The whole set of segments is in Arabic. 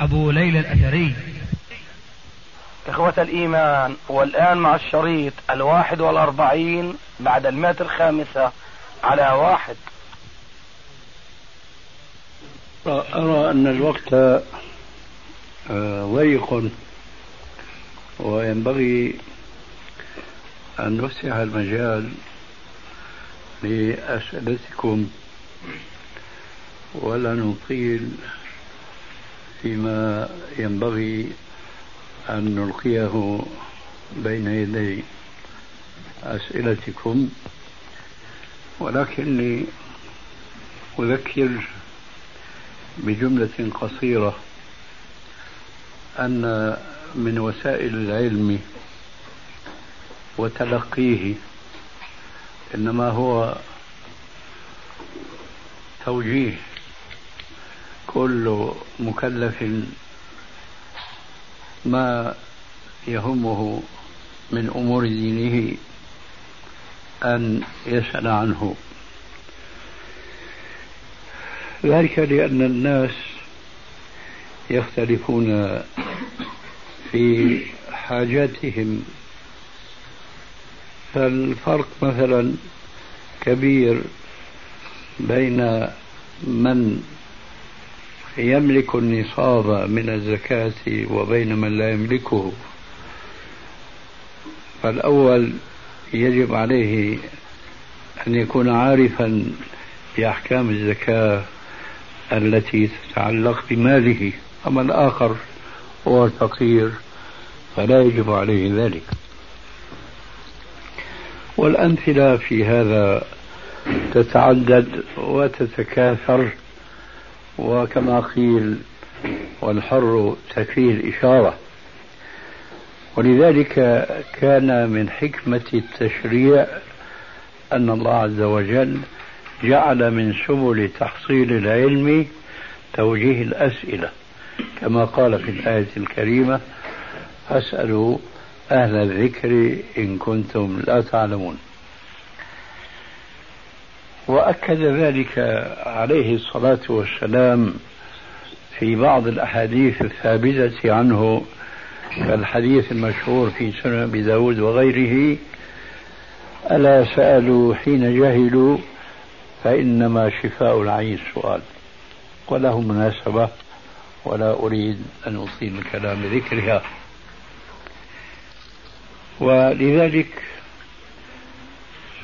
أبو ليلى الأثري. إخوة الإيمان والآن مع الشريط الواحد والأربعين بعد المئة الخامسة على واحد. أرى أن الوقت آه، ضيق وينبغي أن نوسع المجال لأسئلتكم. ولا نطيل فيما ينبغي أن نلقيه بين يدي أسئلتكم ولكني أذكر بجملة قصيرة أن من وسائل العلم وتلقيه إنما هو توجيه كل مكلف ما يهمه من أمور دينه أن يسأل عنه. ذلك لأن الناس يختلفون في حاجاتهم. فالفرق مثلا كبير بين من يملك النصاب من الزكاة وبين من لا يملكه. فالأول يجب عليه أن يكون عارفا بأحكام الزكاة التي تتعلق بماله أما الآخر هو الفقير فلا يجب عليه ذلك. والأمثلة في هذا تتعدد وتتكاثر وكما قيل والحر تكفيه الإشارة. ولذلك كان من حكمة التشريع أن الله عز وجل جعل من سبل تحصيل العلم توجيه الأسئلة. كما قال في الآية الكريمة فاسألوا أهل الذكر إن كنتم لا تعلمون. وأكد ذلك عليه الصلاة والسلام في بعض الأحاديث الثابتة عنه كالحديث المشهور في سنن أبي داود وغيره ألا سألوا حين جهلوا فإنما شفاء العين السؤال وله مناسبة ولا أريد أن أطيل الكلام بذكرها ولذلك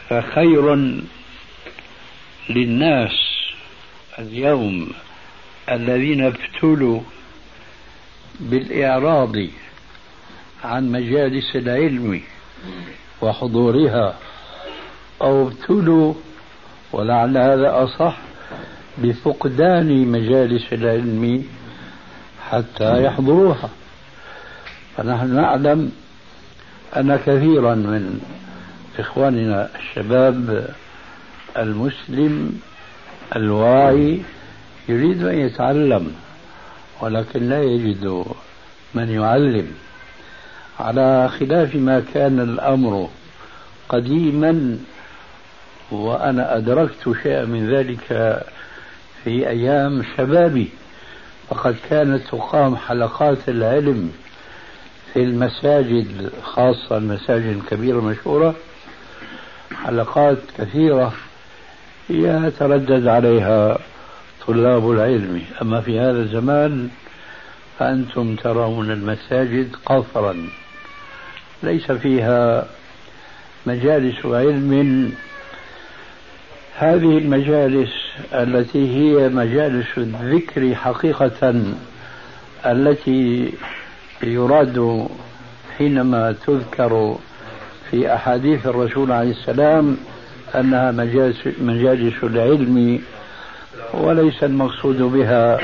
فخير للناس اليوم الذين ابتلوا بالإعراض عن مجالس العلم وحضورها أو ابتلوا ولعل هذا أصح بفقدان مجالس العلم حتى يحضروها. فنحن نعلم أن كثيرا من إخواننا الشباب المسلم الواعي يريد أن يتعلم ولكن لا يجد من يعلم. على خلاف ما كان الأمر قديما وأنا أدركت شيئا من ذلك في أيام شبابي فقد كانت تقام حلقات العلم في المساجد خاصة المساجد الكبيرة المشهورة حلقات كثيرة. يتردد عليها طلاب العلم. أما في هذا الزمان فأنتم ترون المساجد قصرا. ليس فيها مجالس علم. هذه المجالس التي هي مجالس الذكر حقيقة التي يراد حينما تذكر في أحاديث الرسول عليه السلام أنها مجالس, مجالس العلم وليس المقصود بها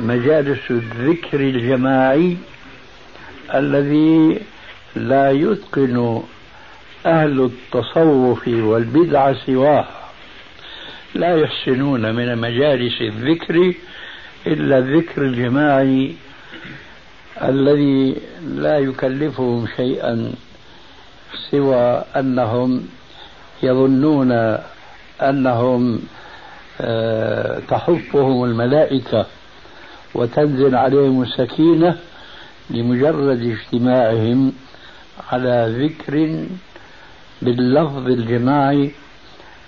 مجالس الذكر الجماعي الذي لا يتقن أهل التصوف والبدعة سواه. لا يحسنون من مجالس الذكر إلا الذكر الجماعي الذي لا يكلفهم شيئا سوى أنهم يظنون أنهم آه، تحفهم الملائكة وتنزل عليهم السكينة لمجرد اجتماعهم على ذكر باللفظ الجماعي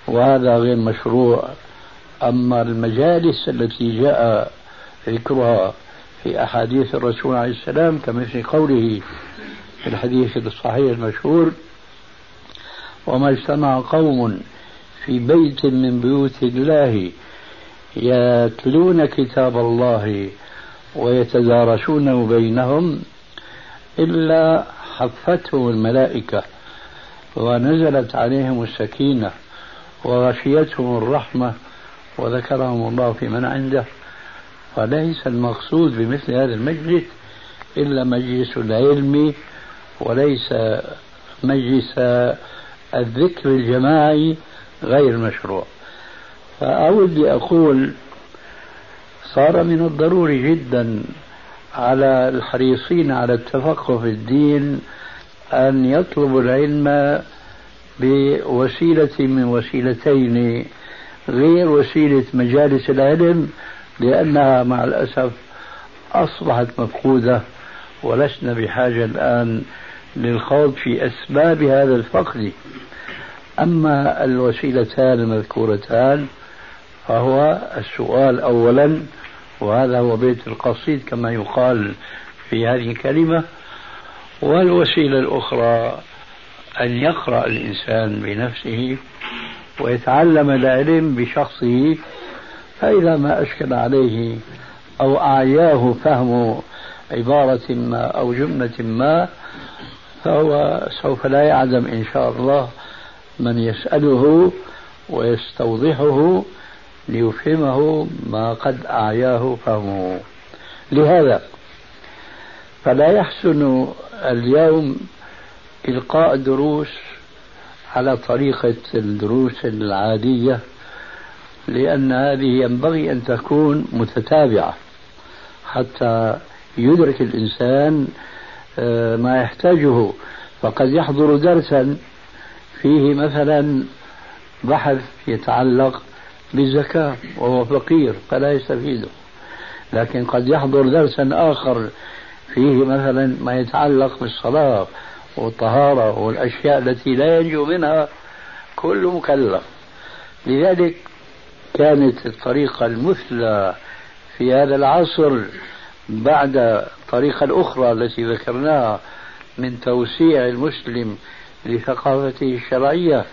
وهذا غير مشروع. أما المجالس التي جاء ذكرها في أحاديث الرسول عليه السلام كمثل قوله في الحديث الصحيح المشهور وما اجتمع قوم في بيت من بيوت الله يتلون كتاب الله ويتدارسونه بينهم إلا حفتهم الملائكة ونزلت عليهم السكينة وغشيتهم الرحمة وذكرهم الله في من عنده. وليس المقصود بمثل هذا المجلس إلا مجلس العلم وليس مجلس الذكر الجماعي غير مشروع. فأود أقول صار من الضروري جدا على الحريصين على التفقه في الدين أن يطلبوا العلم بوسيلة من وسيلتين غير وسيلة مجالس العلم لأنها مع الأسف أصبحت مفقودة ولسنا بحاجة الآن للخوض في أسباب هذا الفقد. أما الوسيلتان المذكورتان فهو السؤال أولا وهذا هو بيت القصيد كما يقال في هذه الكلمة. والوسيلة الأخرى أن يقرأ الإنسان بنفسه ويتعلم العلم بشخصه فإذا ما أشكل عليه أو أعياه فهم عبارة ما أو جملة ما فهو سوف لا يعدم إن شاء الله من يسأله ويستوضحه ليفهمه ما قد أعياه فهمه لهذا فلا يحسن اليوم إلقاء دروس على طريقة الدروس العادية لأن هذه ينبغي أن تكون متتابعة حتى يدرك الإنسان ما يحتاجه. فقد يحضر درسا فيه مثلا بحث يتعلق بالزكاة وهو فقير فلا يستفيده. لكن قد يحضر درسا آخر فيه مثلا ما يتعلق بالصلاة والطهارة والأشياء التي لا ينجو منها كل مكلف. لذلك كانت الطريقة المثلى في هذا العصر بعد الطريقة الأخرى التي ذكرناها من توسيع المسلم لثقافته الشرعية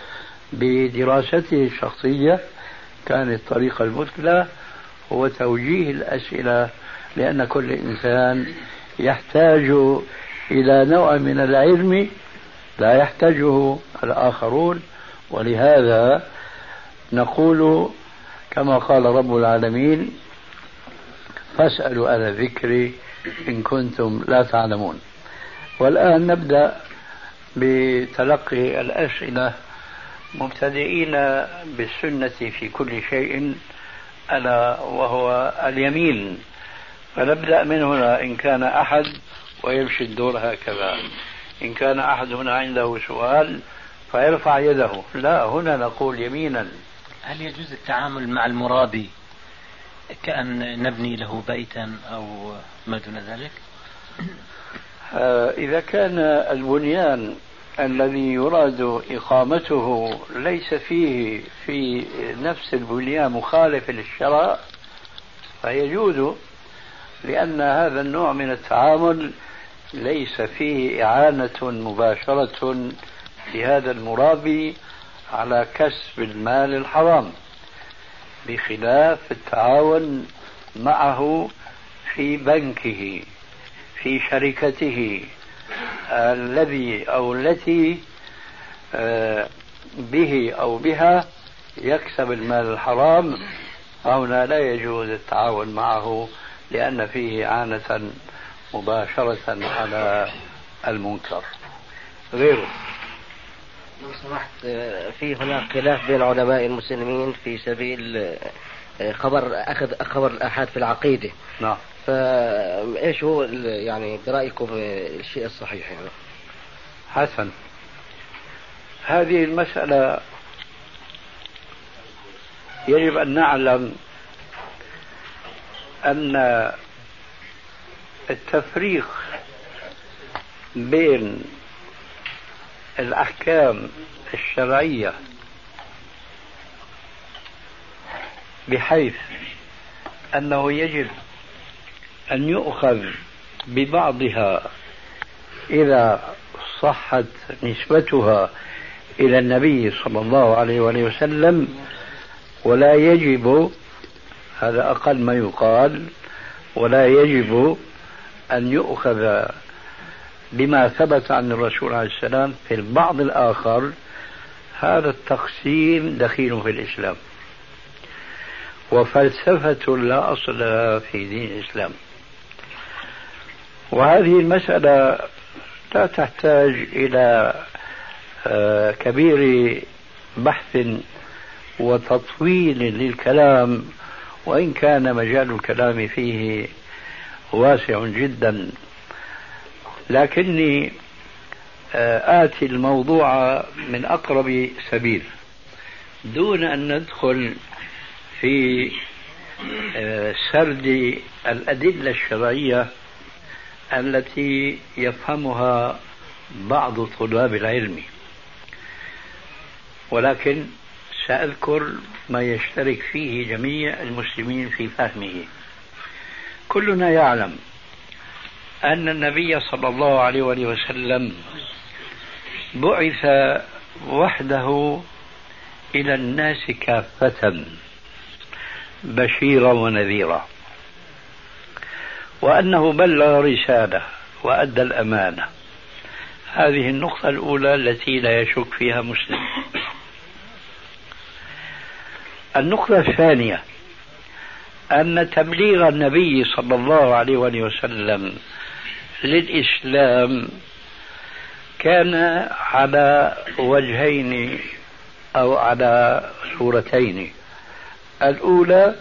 بدراسته الشخصية كانت الطريقة المثلى هو توجيه الأسئلة لأن كل إنسان يحتاج إلى نوع من العلم لا يحتاجه الآخرون ولهذا نقول كما قال رب العالمين فاسألوا أهل الذكر إن كنتم لا تعلمون. والآن نبدأ بتلقي الأسئلة مبتدئين بالسنة في كل شيء ألا وهو اليمين. فنبدأ من هنا إن كان أحد ويمشي الدور هكذا. إن كان أحد هنا عنده سؤال فيرفع يده. لا هنا نقول يمينا. هل يجوز التعامل مع المرابي؟ كأن نبني له بيتا أو ما دون ذلك؟ آه، إذا كان البنيان الذي يراد إقامته ليس فيه في نفس البنيان مخالف للشرع فيجوز لأن هذا النوع من التعامل ليس فيه إعانة مباشرة لهذا المرابي على كسب المال الحرام. بخلاف التعاون معه في بنكه في شركته الذي أو التي آه، به أو بها يكسب المال الحرام. هنا لا يجوز التعاون معه لأن فيه إعانة مباشرة على المنكر. غيره. لو سمحت في هناك خلاف بين علماء المسلمين في سبيل خبر أخذ خبر الآحاد في العقيدة. نعم. فايش هو يعني برأيكم الشيء الصحيح يعني؟ حسن هذه المسألة يجب أن نعلم أن التفريق بين الأحكام الشرعية بحيث أنه يجب أن يؤخذ ببعضها إذا صحت نسبتها إلى النبي صلى الله عليه وآله وسلم ولا يجب هذا أقل ما يقال ولا يجب أن يؤخذ بما ثبت عن الرسول عليه السلام في البعض الآخر هذا التقسيم دخيل في الإسلام. وفلسفة لا أصل لها في دين الإسلام. وهذه المسألة لا تحتاج إلى آه، كبير بحث وتطويل للكلام وإن كان مجال الكلام فيه واسع جدا. لكني آه، آتي الموضوع من أقرب سبيل. دون أن ندخل في آه، سرد الأدلة الشرعية التي يفهمها بعض طلاب العلم. ولكن سأذكر ما يشترك فيه جميع المسلمين في فهمه. كلنا يعلم أن النبي صلى الله عليه وسلم بعث وحده إلى الناس كافة بشيرا ونذيرا. وأنه بلغ رسالة وأدى الأمانة. هذه النقطة الأولى التي لا يشك فيها مسلم. النقطة الثانية أن تبليغ النبي صلى الله عليه وسلم للإسلام كان على وجهين أو على صورتين. الأولى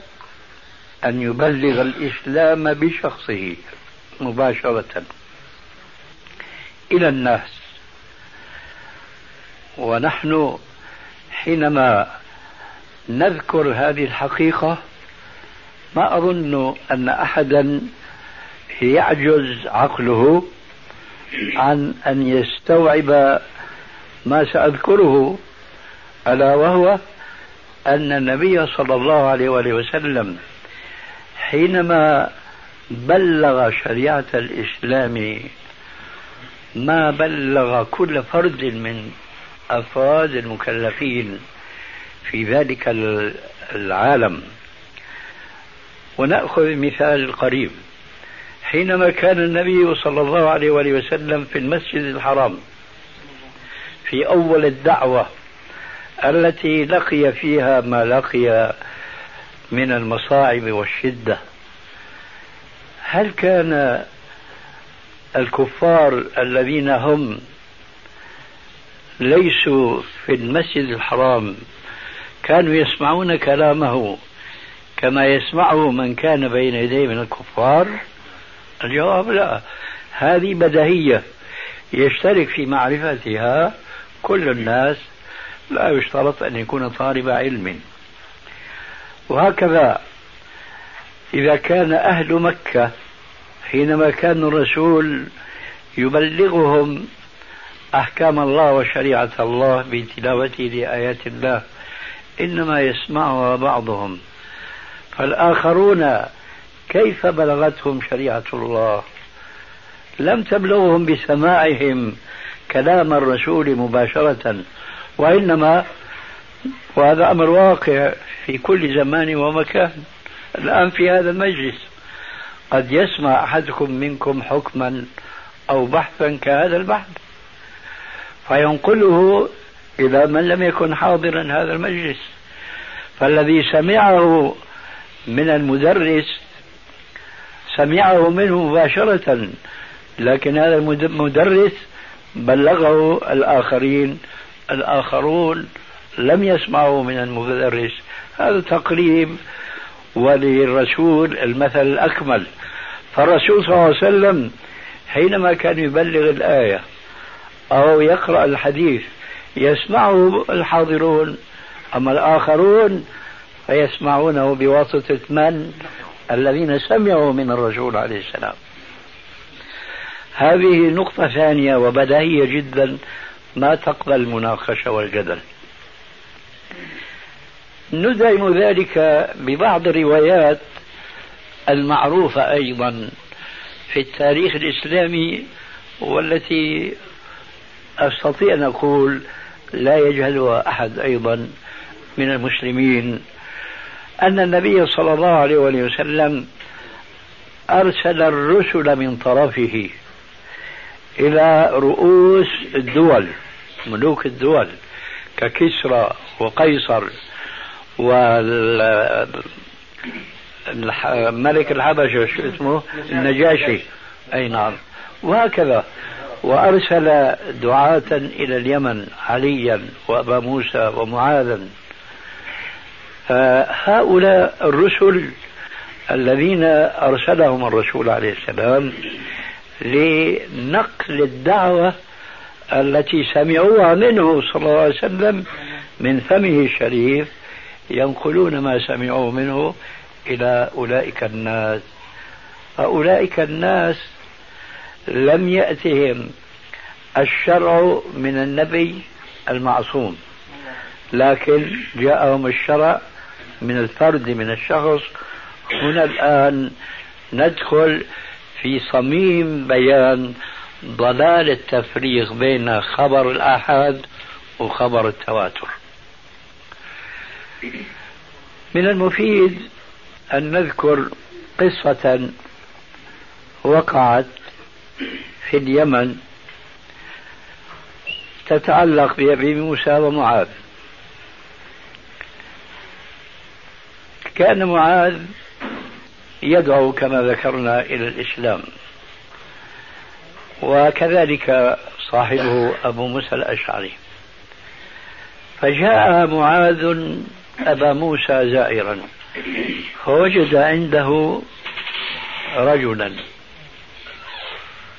أن يبلغ الإسلام بشخصه مباشرة إلى الناس. ونحن حينما نذكر هذه الحقيقة ما أظن أن أحدا يعجز عقله عن أن يستوعب ما سأذكره ألا وهو أن النبي صلى الله عليه وآله وسلم حينما بلغ شريعة الإسلام ما بلغ كل فرد من أفراد المكلفين في ذلك العالم. ونأخذ مثال القريب حينما كان النبي صلى الله عليه وآله وسلم في المسجد الحرام في أول الدعوة التي لقي فيها ما لقي من المصاعب والشدة هل كان الكفار الذين هم ليسوا في المسجد الحرام كانوا يسمعون كلامه كما يسمعه من كان بين يديه من الكفار؟ الجواب لا. هذه بدهية. يشترك في معرفتها كل الناس. لا يشترط أن يكون طالب علم. وهكذا إذا كان أهل مكة حينما كان الرسول يبلغهم أحكام الله وشريعة الله بتلاوته لآيات الله إنما يسمعها بعضهم. فالآخرون كيف بلغتهم شريعة الله؟ لم تبلغهم بسماعهم كلام الرسول مباشرة وإنما وهذا أمر واقع في كل زمان ومكان. الآن في هذا المجلس قد يسمع أحدكم منكم حكما أو بحثا كهذا البحث فينقله إلى من لم يكن حاضرا هذا المجلس. فالذي سمعه من المدرس سمعه منه مباشرة لكن هذا المدرس بلغه الآخرين. الآخرون لم يسمعوا من المدرس. هذا تقريب وللرسول المثل الأكمل. فالرسول صلى الله عليه وسلم حينما كان يبلغ الآية أو يقرأ الحديث يسمعه الحاضرون. أما الآخرون فيسمعونه بواسطة من؟ الذين سمعوا من الرسول عليه السلام. هذه نقطة ثانية وبديهية جدا ما تقبل المناقشة والجدل. ندعم ذلك ببعض الروايات المعروفة أيضا في التاريخ الإسلامي والتي أستطيع أن أقول لا يجهلها أحد أيضا من المسلمين أن النبي صلى الله عليه وسلم أرسل الرسل من طرفه إلى رؤوس الدول ملوك الدول ككسرى وقيصر والملك الحبشة شو اسمه؟ النجاشي. أي نعم. وهكذا. وأرسل دعاة إلى اليمن عليا وأبا موسى ومعاذا. فهؤلاء الرسل الذين أرسلهم الرسول عليه السلام لنقل الدعوة التي سمعوها منه صلى الله عليه وسلم من فمه الشريف ينقلون ما سمعوا منه إلى أولئك الناس. أولئك الناس لم يأتهم الشرع من النبي المعصوم لكن جاءهم الشرع من الفرد من الشخص. هنا الآن ندخل في صميم بيان ضلال التفريق بين خبر الآحاد وخبر التواتر. من المفيد أن نذكر قصة وقعت في اليمن تتعلق بأبي موسى ومعاذ. كان معاذ يدعو كما ذكرنا إلى الإسلام. وكذلك صاحبه أبو موسى الأشعري. فجاء معاذ أبا موسى زائرا. فوجد عنده رجلا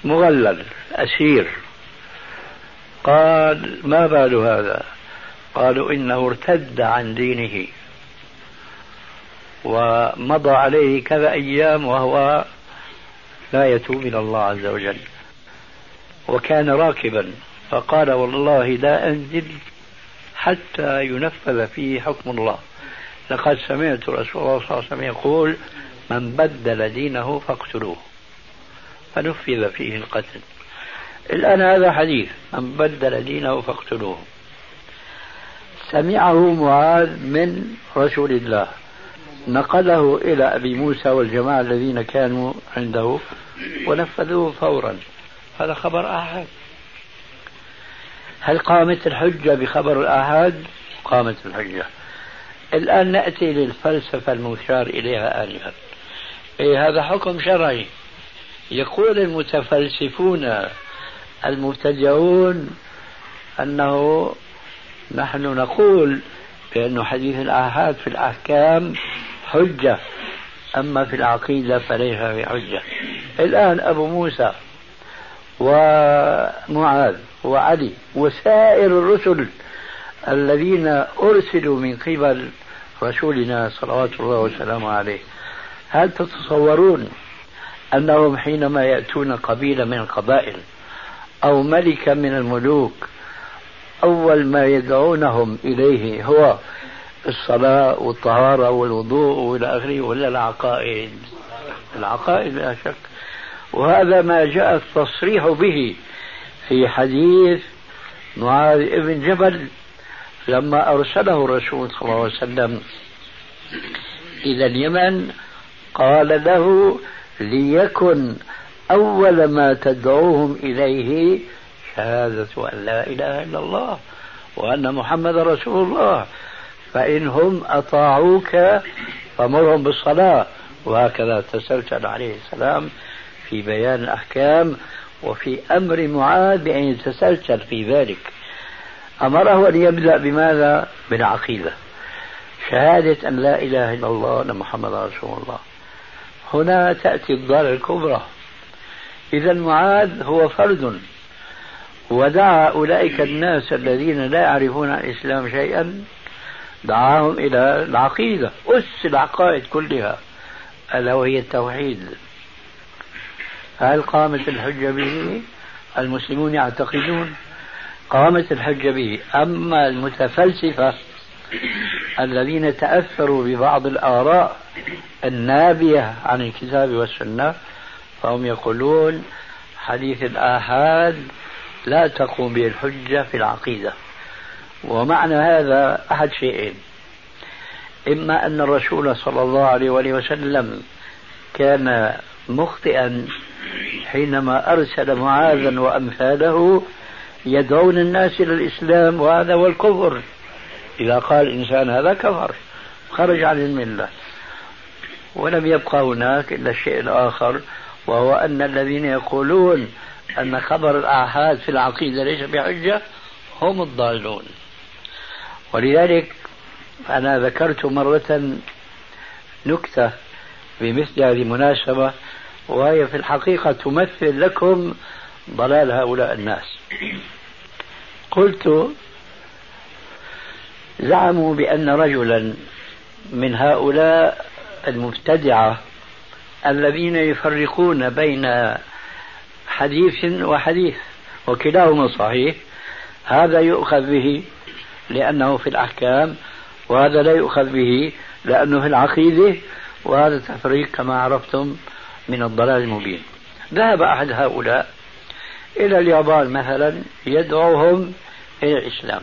مغلل أسير. قال ما بال هذا؟ قالوا إنه ارتد عن دينه. ومضى عليه كذا أيام وهو لا يتوب إلى الله عز وجل. وكان راكبا فقال والله لا أنزل حتى ينفذ فيه حكم الله. لقد سمعت رسول الله صلى الله عليه وسلم يقول من بدل دينه فاقتلوه. فنفذ فيه القتل. الآن هذا حديث من بدل دينه فاقتلوه. سمعه معاذ من رسول الله. نقله إلى أبي موسى والجماعة الذين كانوا عنده ونفذوه فورا. هذا خبر آحاد. هل قامت الحجة بخبر الآحاد؟ قامت الحجة. الآن نأتي للفلسفة المشار إليها آنفا. إيه هذا حكم شرعي. يقول المتفلسفون المبتدعون أنه نحن نقول بأن حديث الآحاد في الأحكام حجة. أما في العقيدة فليس بحجة الآن أبو موسى ومعاذ وعلي وسائر الرسل الذين أرسلوا من قبل رسولنا صلوات الله وسلامه عليه هل تتصورون أنهم حينما يأتون قبيلة من القبائل أو ملكا من الملوك أول ما يدعونهم إليه هو الصلاة والطهارة والوضوء وإلى آخره ولا العقائد. العقائد لا شك. وهذا ما جاء التصريح به في حديث معاذ بن جبل لما أرسله الرسول صلى الله عليه وسلم إلى اليمن قال له ليكن أول ما تدعوهم إليه شهادة أن لا إله إلا الله وأن محمد رسول الله. فإن هم أطاعوك فمرهم بالصلاة وهكذا تسلسل عليه السلام في بيان الأحكام وفي أمر معاذ بأن يتسلسل في ذلك. أمره أن يبدأ بماذا؟ بالعقيدة. شهادة أن لا إله إلا الله وأن محمد رسول الله. هنا تأتي الضالة الكبرى. إذا معاذ هو فرد ودعا أولئك الناس الذين لا يعرفون الإسلام شيئا دعاهم إلى العقيدة. أس العقائد كلها. ألا وهي التوحيد. هل قامت الحجة به؟ المسلمون يعتقدون قامت الحجة به. أما المتفلسفة الذين تأثروا ببعض الآراء النابية عن الكتاب والسنة فهم يقولون حديث الآحاد لا تقوم به الحجة في العقيدة. ومعنى هذا أحد شيئين. إما أن الرسول صلى الله عليه وآله وسلم كان مخطئا حينما أرسل معاذا وأمثاله يدعون الناس إلى الإسلام وهذا هو الكفر. إذا قال الإنسان هذا كفر خرج عن الملة. ولم يبقى هناك إلا الشيء الآخر وهو أن الذين يقولون أن خبر الآحاد في العقيدة ليس بحجة هم الضالون. ولذلك أنا ذكرت مرة نكتة بمثل هذه المناسبة وهي في الحقيقة تمثل لكم ضلال هؤلاء الناس. قلت زعموا بأن رجلا من هؤلاء المبتدعة الذين يفرقون بين حديث وحديث وكلاهما صحيح هذا يؤخذ به لأنه في الأحكام وهذا لا يؤخذ به لأنه في العقيدة وهذا تفريق كما عرفتم من الضلال المبين. ذهب أحد هؤلاء إلى اليابان مثلا يدعوهم إلى الإسلام.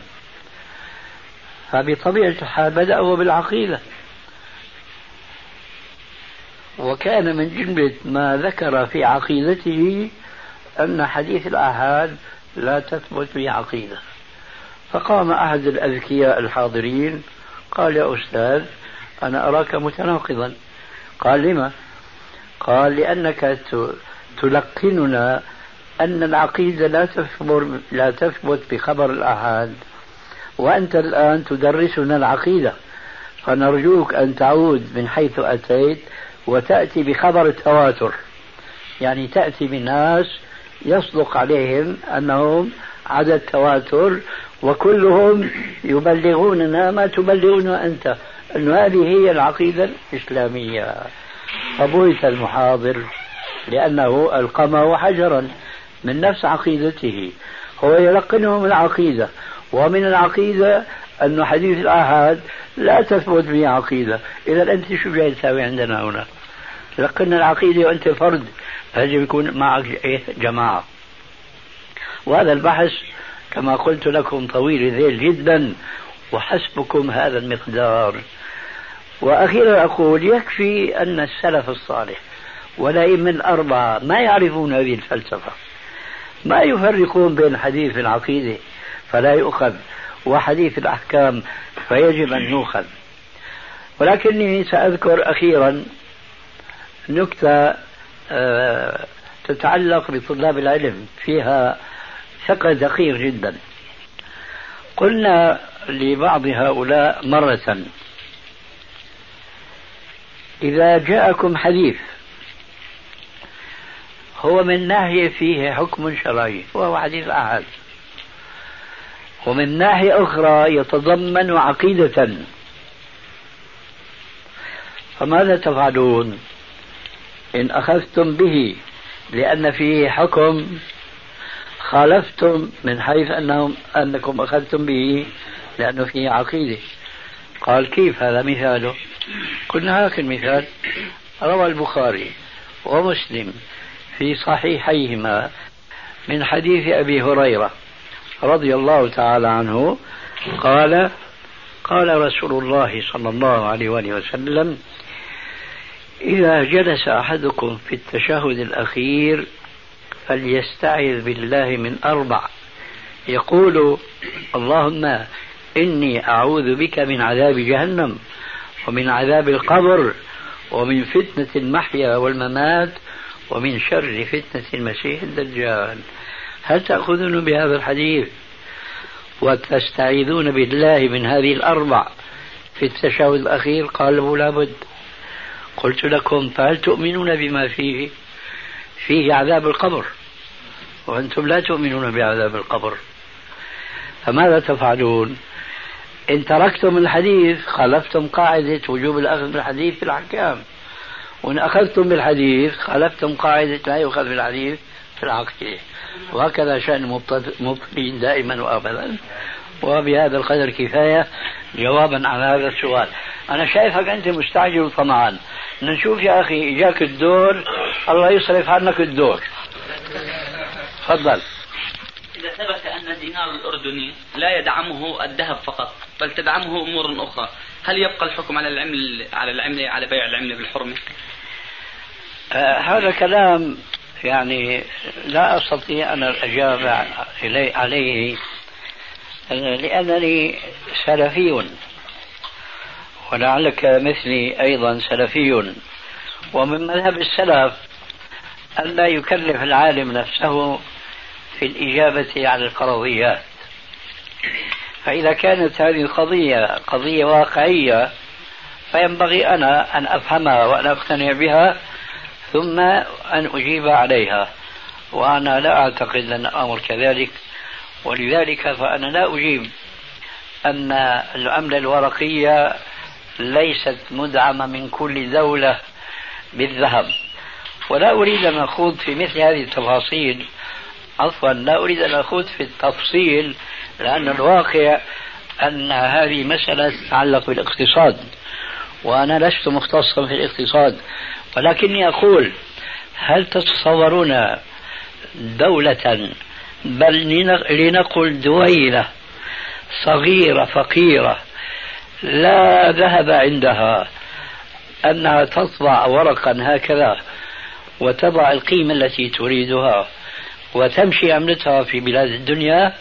فبطبيعة الحال بدأوا بالعقيدة. وكان من جملة ما ذكر في عقيدته أن حديث الآحاد لا تثبت في عقيدة فقام أحد الأذكياء الحاضرين قال يا أستاذ أنا أراك متناقضا. قال لما؟ قال لأنك تلقننا أن العقيدة لا تثبت لا تثبت بخبر الآحاد وأنت الآن تدرسنا العقيدة. فنرجوك أن تعود من حيث أتيت وتأتي بخبر التواتر. يعني تأتي بناس يصدق عليهم أنهم عدد تواتر وكلهم يبلغوننا ما تبلغنا أنت. أن هذه هي العقيدة الإسلامية. فبهت المحاضر لأنه ألقمه حجرا من نفس عقيدته. هو يلقنهم العقيدة. ومن العقيدة أن حديث الآحاد لا تثبت به عقيدة. إذا أنت شو جاي تساوي عندنا هنا؟ لقنا العقيدة وأنت فرد. فيجب يكون معك إيه؟ جماعة. وهذا البحث كما قلت لكم طويل ذيل جدا وحسبكم هذا المقدار. وأخيرا أقول يكفي أن السلف الصالح والأئمة الأربعة ما يعرفون هذه الفلسفة. ما يفرقون بين حديث العقيدة فلا يؤخذ وحديث الأحكام فيجب أن يؤخذ. ولكني سأذكر أخيرا نكتة آه، تتعلق بطلاب العلم فيها ثقة دقيق جدا. قلنا لبعض هؤلاء مرة إذا جاءكم حديث هو من ناحية فيه حكم شرعي وهو حديث أحد. ومن ناحية أخرى يتضمن عقيدة. فماذا تفعلون؟ إن أخذتم به لأن فيه حكم خالفتم من حيث أنهم أنكم أخذتم به لأنه فيه عقيدة. قال كيف هذا مثاله قلنا هاك المثال روى البخاري ومسلم في صحيحيهما من حديث أبي هريرة رضي الله تعالى عنه قال قال رسول الله صلى الله عليه وآله وسلم إذا جلس أحدكم في التشهد الأخير فليستعذ بالله من أربع. يقول اللهم إني أعوذ بك من عذاب جهنم ومن عذاب القبر ومن فتنة المحيا والممات ومن شر فتنة المسيح الدجال. هل تأخذون بهذا الحديث وتستعيذون بالله من هذه الأربع؟ في التشهد الأخير قالوا لابد قلت لكم فهل تؤمنون بما فيه؟ فيه عذاب القبر. وأنتم لا تؤمنون بعذاب القبر. فماذا تفعلون؟ إن تركتم الحديث خالفتم قاعدة وجوب الأخذ بالحديث في الأحكام. وإن أخذتم بالحديث خالفتم قاعدة لا يؤخذ بالحديث في العقيدة وهكذا شأن المبطلين دائما وأبدا. وبهذا القدر كفاية جوابا على هذا السؤال. أنا شايفك أنت مستعجل وطمعان نشوف يا أخي إجاك الدور الله يصرف عنك الدور. تفضل. إذا ثبت أن الدينار الأردني لا يدعمه الذهب فقط بل تدعمه أمور أخرى. هل يبقى الحكم على العمل على العملة على بيع العملة بالحرمة؟ آه هذا كلام يعني لا أستطيع أن أجاب عليه لأنني سلفي. ولعلك مثلي أيضا سلفي. ومن مذهب السلف أن لا يكلف العالم نفسه في الإجابة على الفرضيات. فإذا كانت هذه القضية قضية واقعية فينبغي أنا أن أفهمها وأن أقتنع بها ثم أن أجيب عليها. وأنا لا أعتقد أن الأمر كذلك. ولذلك فأنا لا أجيب أن العملة الورقية ليست مدعمة من كل دولة بالذهب. ولا أريد أن أخوض في مثل هذه التفاصيل عفوا لا أريد أن أخوض في التفصيل لأن الواقع أن هذه مسألة تتعلق بالاقتصاد وأنا لست مختصا في الاقتصاد ولكني أقول هل تتصورون دولة بل لنقل دويلة صغيرة فقيرة لا ذهب عندها أنها تطبع ورقا هكذا وتضع القيمة التي تريدها؟ وتمشي عملتها في بلاد الدنيا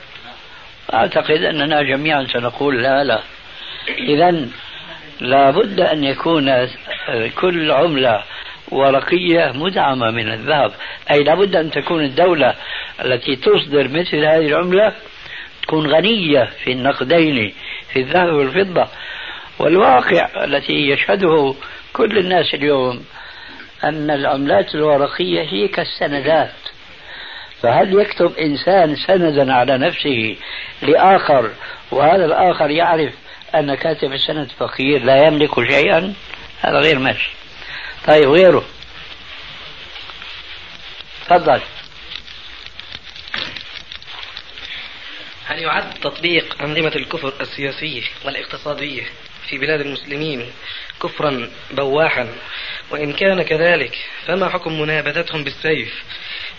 أعتقد أننا جميعا سنقول لا لا. إذا لابد أن يكون كل عملة ورقية مدعمة من الذهب. أي لابد أن تكون الدولة التي تصدر مثل هذه العملة تكون غنية في النقدين في الذهب والفضة. والواقع التي يشهده كل الناس اليوم أن العملات الورقية هي كالسندات. فهل يكتب إنسان سندا على نفسه لآخر وهذا الآخر يعرف أن كاتب السند فقير لا يملك شيئا؟ هذا غير ماشي. طيب غيره. تفضل. هل يعد تطبيق أنظمة الكفر السياسية والاقتصادية في بلاد المسلمين كفرا بواحا؟ وإن كان كذلك فما حكم منابذتهم بالسيف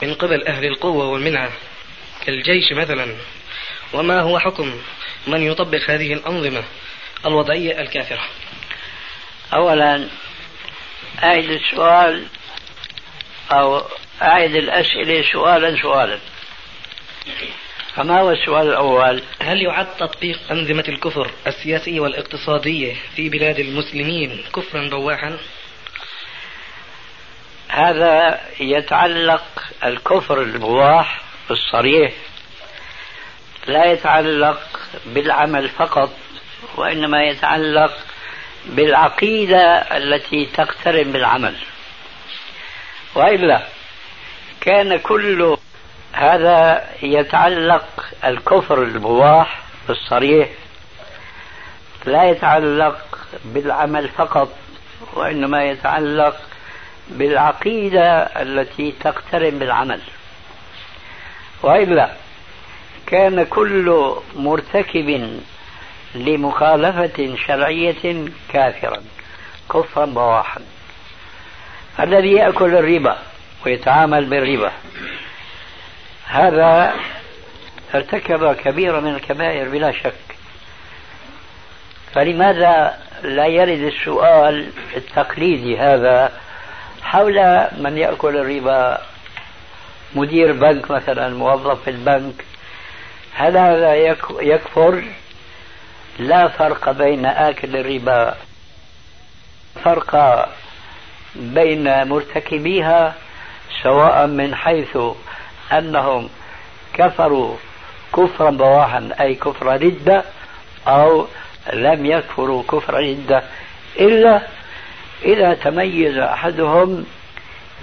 من قبل أهل القوة والمنعة كالجيش مثلا وما هو حكم من يطبق هذه الأنظمة الوضعية الكافرة أولا أعد السؤال أو أعد الأسئلة سؤالا سؤالا فما هو السؤال الأول؟ هل يعد تطبيق أنظمة الكفر السياسية والاقتصادية في بلاد المسلمين كفرا بواحا؟ هذا يتعلق الكفر البواح الصريح لا يتعلق بالعمل فقط وإنما يتعلق بالعقيدة التي تقترن بالعمل. وإلا كان كل هذا يتعلق الكفر البواح الصريح لا يتعلق بالعمل فقط وإنما يتعلق بالعقيدة التي تقترن بالعمل. وإلا كان كل مرتكب لمخالفة شرعية كافرا كفرا بواحا. الذي يأكل الربا ويتعامل بالربا. هذا ارتكب كبيرة من الكبائر بلا شك. فلماذا لا يرد السؤال التقليدي هذا حول من يأكل الربا. مدير بنك مثلا موظف في البنك. هل هذا يكفر؟ لا فرق بين آكل الربا. فرق بين مرتكبيها سواء من حيث أنهم كفروا كفرا بواحا أي كفر ردة أو لم يكفروا كفر ردة إلا إذا تميز أحدهم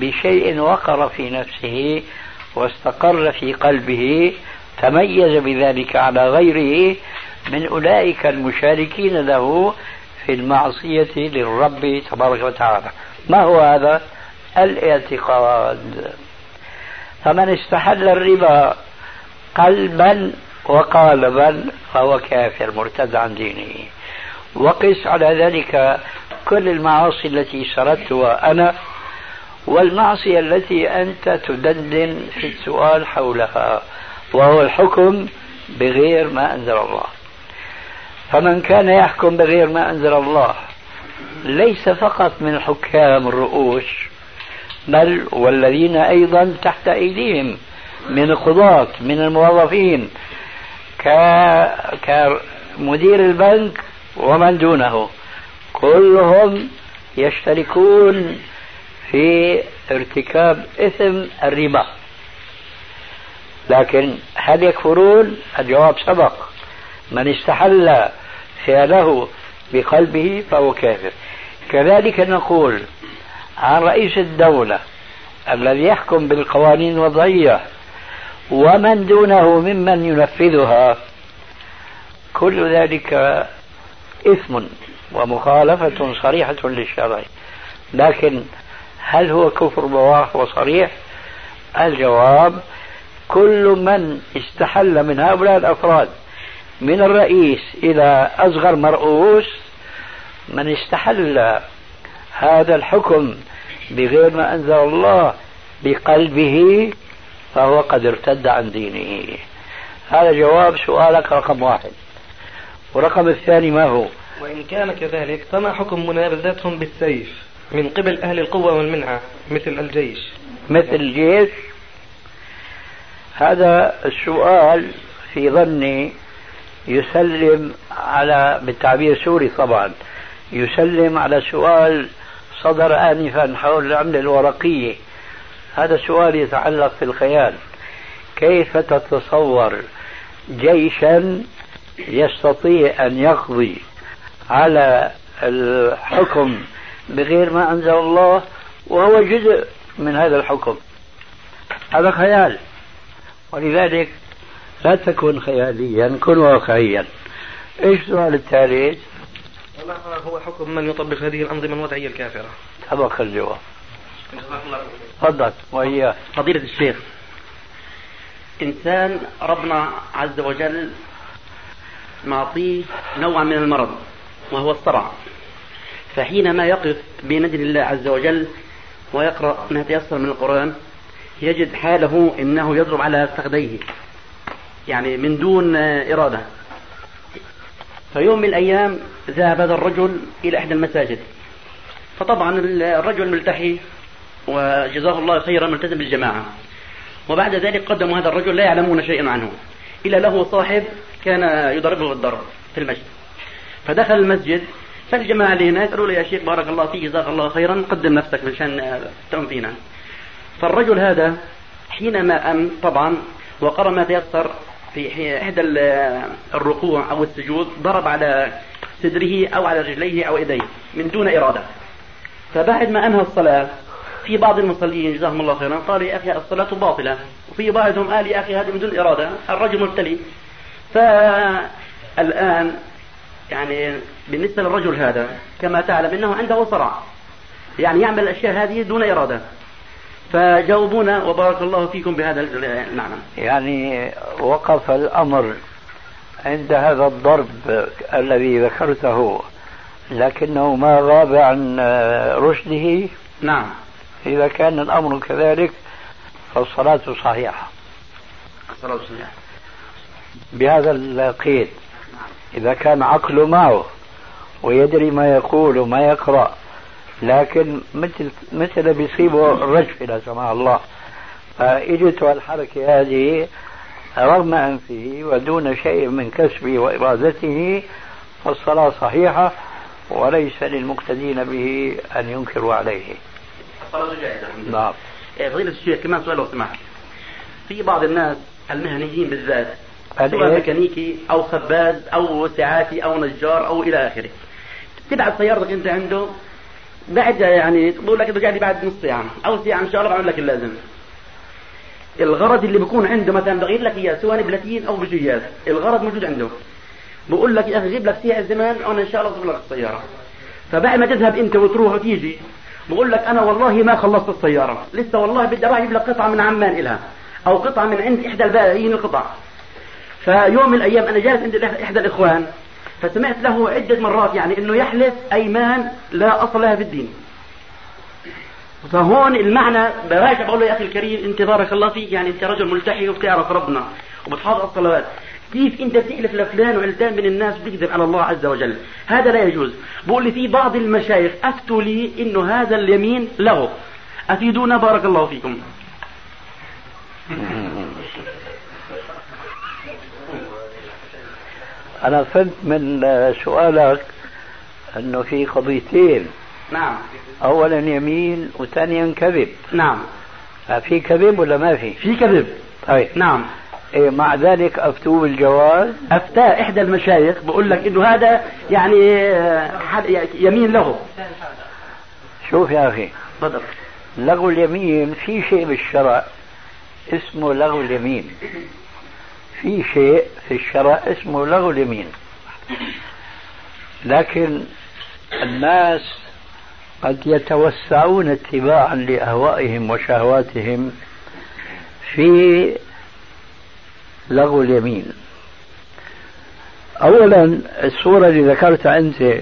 بشيء وقر في نفسه واستقر في قلبه تميز بذلك على غيره من أولئك المشاركين له في المعصية للرب تبارك وتعالى. ما هو هذا؟ الاعتقاد. فمن استحل الربا قلبا وقالبا فهو كافر مرتد عن دينه وقس على ذلك كل المعاصي التي سردتها أنا والمعصية التي أنت تدندن في السؤال حولها وهو الحكم بغير ما أنزل الله. فمن كان يحكم بغير ما أنزل الله ليس فقط من حكام الرؤوس بل والذين أيضا تحت أيديهم من القضاة من الموظفين كمدير البنك ومن دونه. كلهم يشتركون في ارتكاب إثم الربا. لكن هل يكفرون؟ الجواب سبق. من استحل فعله بقلبه فهو كافر. كذلك نقول عن رئيس الدولة الذي يحكم بالقوانين الوضعية ومن دونه ممن ينفذها كل ذلك إثم ومخالفة صريحة للشرع. لكن هل هو كفر بواح وصريح؟ الجواب كل من استحل من هؤلاء الأفراد من الرئيس إلى أصغر مرؤوس من استحل هذا الحكم بغير ما أنزل الله بقلبه فهو قد ارتد عن دينه. هذا جواب سؤالك رقم واحد. ورقم الثاني ما هو؟ وإن كان كذلك فما حكم منابذتهم بالسيف من قبل أهل القوة والمنعة مثل الجيش؟ مثل الجيش؟ هذا السؤال في ظني يسلم على بالتعبير السوري طبعا يسلم على سؤال صدر آنفا حول العملة الورقية. هذا سؤال يتعلق في الخيال كيف تتصور جيشا يستطيع أن يقضي على الحكم بغير ما أنزل الله وهو جزء من هذا الحكم. هذا خيال. ولذلك لا تكن خياليا كن واقعيا. إيش السؤال الثالث؟ ما هو حكم من يطبق هذه الأنظمة الوضعية الكافرة؟ سبق الجواب. تفضل. وإياه فضيلة الشيخ إنسان ربنا عز وجل معطيه نوع من المرض. وهو الصرع. فحينما يقف بين يدي الله عز وجل ويقرأ ما تيسر من القرآن يجد حاله إنه يضرب على فخذيه يعني من دون إرادة. فيوم من الأيام ذهب هذا الرجل إلى إحدى المساجد. فطبعا الرجل ملتحي وجزاه الله خيرا ملتزم بالجماعة. وبعد ذلك قدموا هذا الرجل لا يعلمون شيئا عنه. إلا له صاحب كان يضربه بالضرب في المسجد. فدخل المسجد فالجماعة اللي هناك قالوا له يا شيخ بارك الله فيك جزاك الله خيرا قدم نفسك مشان تؤم فينا. فالرجل هذا حينما أم طبعا وقرأ ما تيسر في إحدى الركوع أو السجود ضرب على صدره أو على رجليه أو يديه من دون إرادة. فبعد ما أنهى الصلاة في بعض المصلين جزاهم الله خيرا قال يا أخي الصلاة باطلة. وفي بعضهم قال يا أخي هذا من دون إرادة. الرجل مبتلي. فالآن يعني بالنسبة للرجل هذا كما تعلم أنه عنده صرع يعني يعمل الأشياء هذه دون إرادة. فجاوبونا وبارك الله فيكم بهذا المعنى. يعني وقف الأمر عند هذا الضرب الذي ذكرته لكنه ما غاب عن رشده. نعم. إذا كان الأمر كذلك فالصلاة صحيحة. الصلاة صحيحة. بهذا القيد. إذا كان عقله معه ويدري ما يقول وما يقرأ لكن مثل مثل بيصيبه الرجف لا سمح الله. فاجته الحركة هذه رغم أنفه ودون شيء من كسبه وإرادته فالصلاة صحيحة وليس للمقتدين به أن ينكروا عليه. صلاته جائزة نعم. إيه، فضيلة الشيخ كمان سؤال لو سمحت في بعض الناس المهنيين بالذات سواء إيه؟ ميكانيكي أو خباز أو ساعاتي أو نجار أو إلى آخره. تبعت سيارتك أنت عنده بعد يعني بقول لك رجع لي بعد نص ساعة أو ساعة إن شاء الله بعمل لك اللازم. الغرض اللي بيكون عنده مثلا بغير لك إياه سواء بلاتين أو بجياز الغرض موجود عنده. بقول لك يا أخي جيب لك ساعة زمان وأنا إن شاء الله اصرف لك السياره فبعد ما تذهب أنت وتروح وتيجي بقول لك أنا والله ما خلصت السياره لسه والله بدي أروح أجيب لك قطعة من عمان إلها أو قطعة من عند إحدى البائعين القطع. فيوم من الأيام أنا جالس عند إحدى الإخوان فسمعت له عدة مرات يعني إنه يحلف أيمان لا أصل لها في الدين. فهون المعنى براجع بقول له يا أخي الكريم أنت بارك الله فيك يعني أنت رجل ملتحي وبتعرف ربنا وبتحافظ على الصلوات. كيف أنت بتحلف لفلان وعلتان من الناس بتكذب على الله عز وجل؟ هذا لا يجوز. بقول لي في بعض المشايخ أفتوا لي إنه هذا اليمين لغو أفيدونا بارك الله فيكم. أنا فهمت من سؤالك أنه في قضيتين نعم. أولا يمين وثانيا كذب. نعم. في كذب ولا ما في؟ في كذب. طيب. نعم. إيه مع ذلك أفتوه بالجواز؟ افتى إحدى المشايخ بقول لك إنه هذا يعني آه، حد- يمين له. شوف يا أخي. تفضل. لغو اليمين في شيء بالشرع اسمه لغو اليمين. في شيء في الشرع اسمه لغو اليمين. لكن الناس قد يتوسعون اتباعا لأهوائهم وشهواتهم في لغو اليمين. أولا الصورة اللي ذكرتها أنت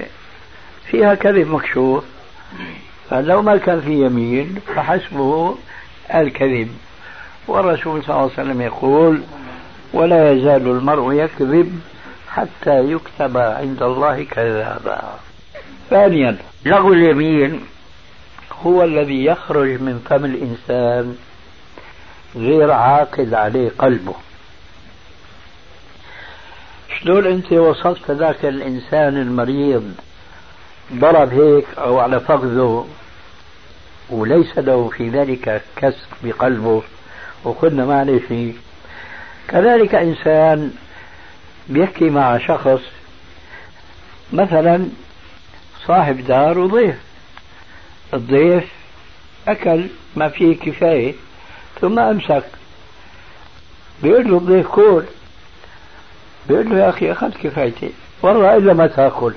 فيها كذب مكشوف. فلو ما كان في يمين فحسبه الكذب. والرسول صلى الله عليه وسلم يقول ولا يزال المرء يكذب حتى يكتب عند الله كذابا. ثانيا لغو اليمين هو الذي يخرج من فم الإنسان غير عاقد عليه قلبه. شلون أنت وصفت ذاك الإنسان المريض؟ ضرب هيك أو على فخذه وليس له في ذلك كسر بقلبه وقلنا شيء. كذلك إنسان بيحكي مع شخص مثلا صاحب دار وضيف. الضيف أكل ما فيه كفاية ثم أمسك. بيقول له الضيف كل. بيقول له يا أخي أخذت كفايتي. والله إلا ما تأكل.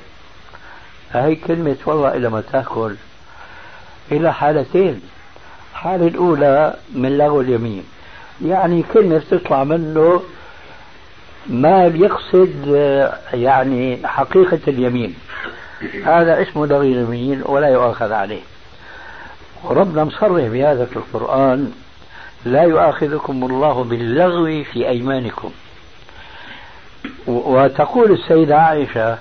هاي كلمة والله إلا ما تأكل. إلى حالتين. الحالة الأولى من لغو اليمين. يعني كلمة بتطلع منه ما بيقصد آه، يعني حقيقة اليمين. هذا اسمه لغو اليمين ولا يؤاخذ عليه. وربنا مصرح بهذا في القرآن لا يؤاخذكم الله باللغو في أيمانكم. وتقول السيدة عائشة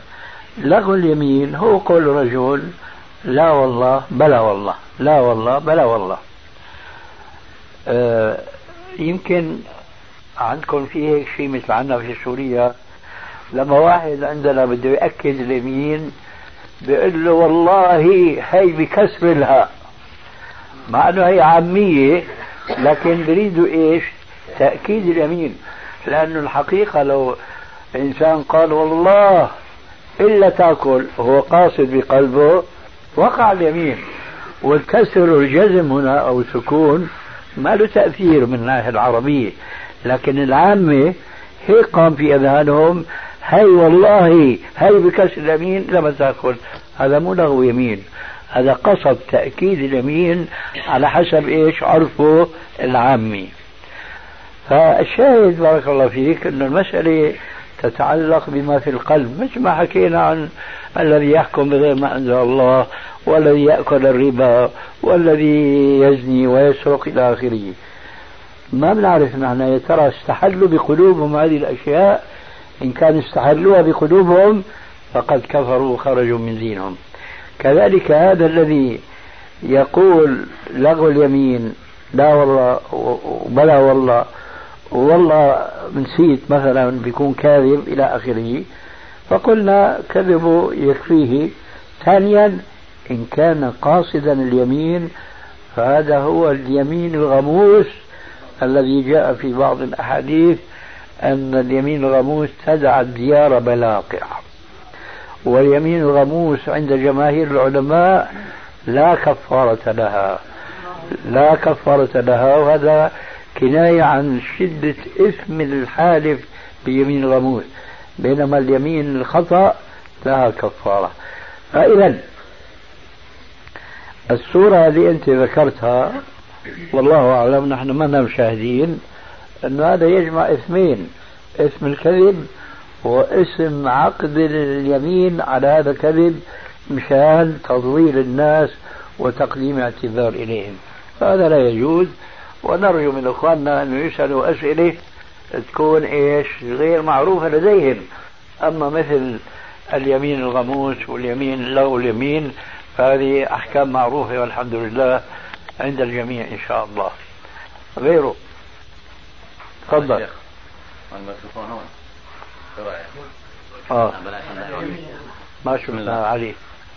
لغو اليمين هو قول رجل لا والله بلا والله لا والله بلا والله. آه يمكن عندكم في هيك شيء مثل عنا في سوريا لما واحد عندنا بده يأكد اليمين بيقول له والله هي بكسر الهاء مع إنه هي عامية لكن بريدوا إيش؟ تأكيد اليمين لأنه الحقيقة لو إنسان قال والله إلا تأكل وهو قاصد بقلبه وقع اليمين. والكسر الجزم هنا أو السكون ما له تأثير من الناحية العربية. لكن العامة هي قام في أذهانهم هي والله هي بكسر اليمين لما تأكل هذا مو لغو يمين هذا قصد تأكيد اليمين على حسب إيش عرفه العامي. فالشاهد بارك الله فيك أن المسألة تتعلق بما في القلب مثل ما حكينا عن الذي يحكم بغير ما أنزل الله والذي يأكل الربا والذي يزني ويسرق إلى آخره. ما بنعرف نحن يا ترى استحلوا بقلوبهم هذه الأشياء؟ إن كان استحلوها بقلوبهم فقد كفروا وخرجوا من دينهم. كذلك هذا الذي يقول لغو اليمين لا والله بلا والله والله نسيت مثلا بيكون كاذب إلى آخره. فقلنا كذبه يكفيه. ثانيا إن كان قاصدا اليمين فهذا هو اليمين الغموس الذي جاء في بعض الأحاديث أن اليمين الغموس تدع الديار بلاقع. واليمين الغموس عند جماهير العلماء لا كفارة لها. لا كفارة لها وهذا كناية عن شدة إثم الحالف بيمين الغموس. بينما اليمين الخطأ لها كفارة. فإذا الصورة اللي أنت ذكرتها والله أعلم نحن ما مشاهدين أن هذا يجمع اثمين اسم الكذب واسم عقد اليمين على هذا الكذب مشان تضليل الناس وتقديم اعتذار إليهم. هذا لا يجوز ونرجو من إخواننا أن يسألوا أسئلة تكون إيش؟ غير معروفة لديهم. أما مثل اليمين الغموس واليمين له اليمين فهذه أحكام معروفة والحمد لله عند الجميع إن شاء الله. غيره؟ تفضل. الميكروفون هون. آه. ما شفنا علي.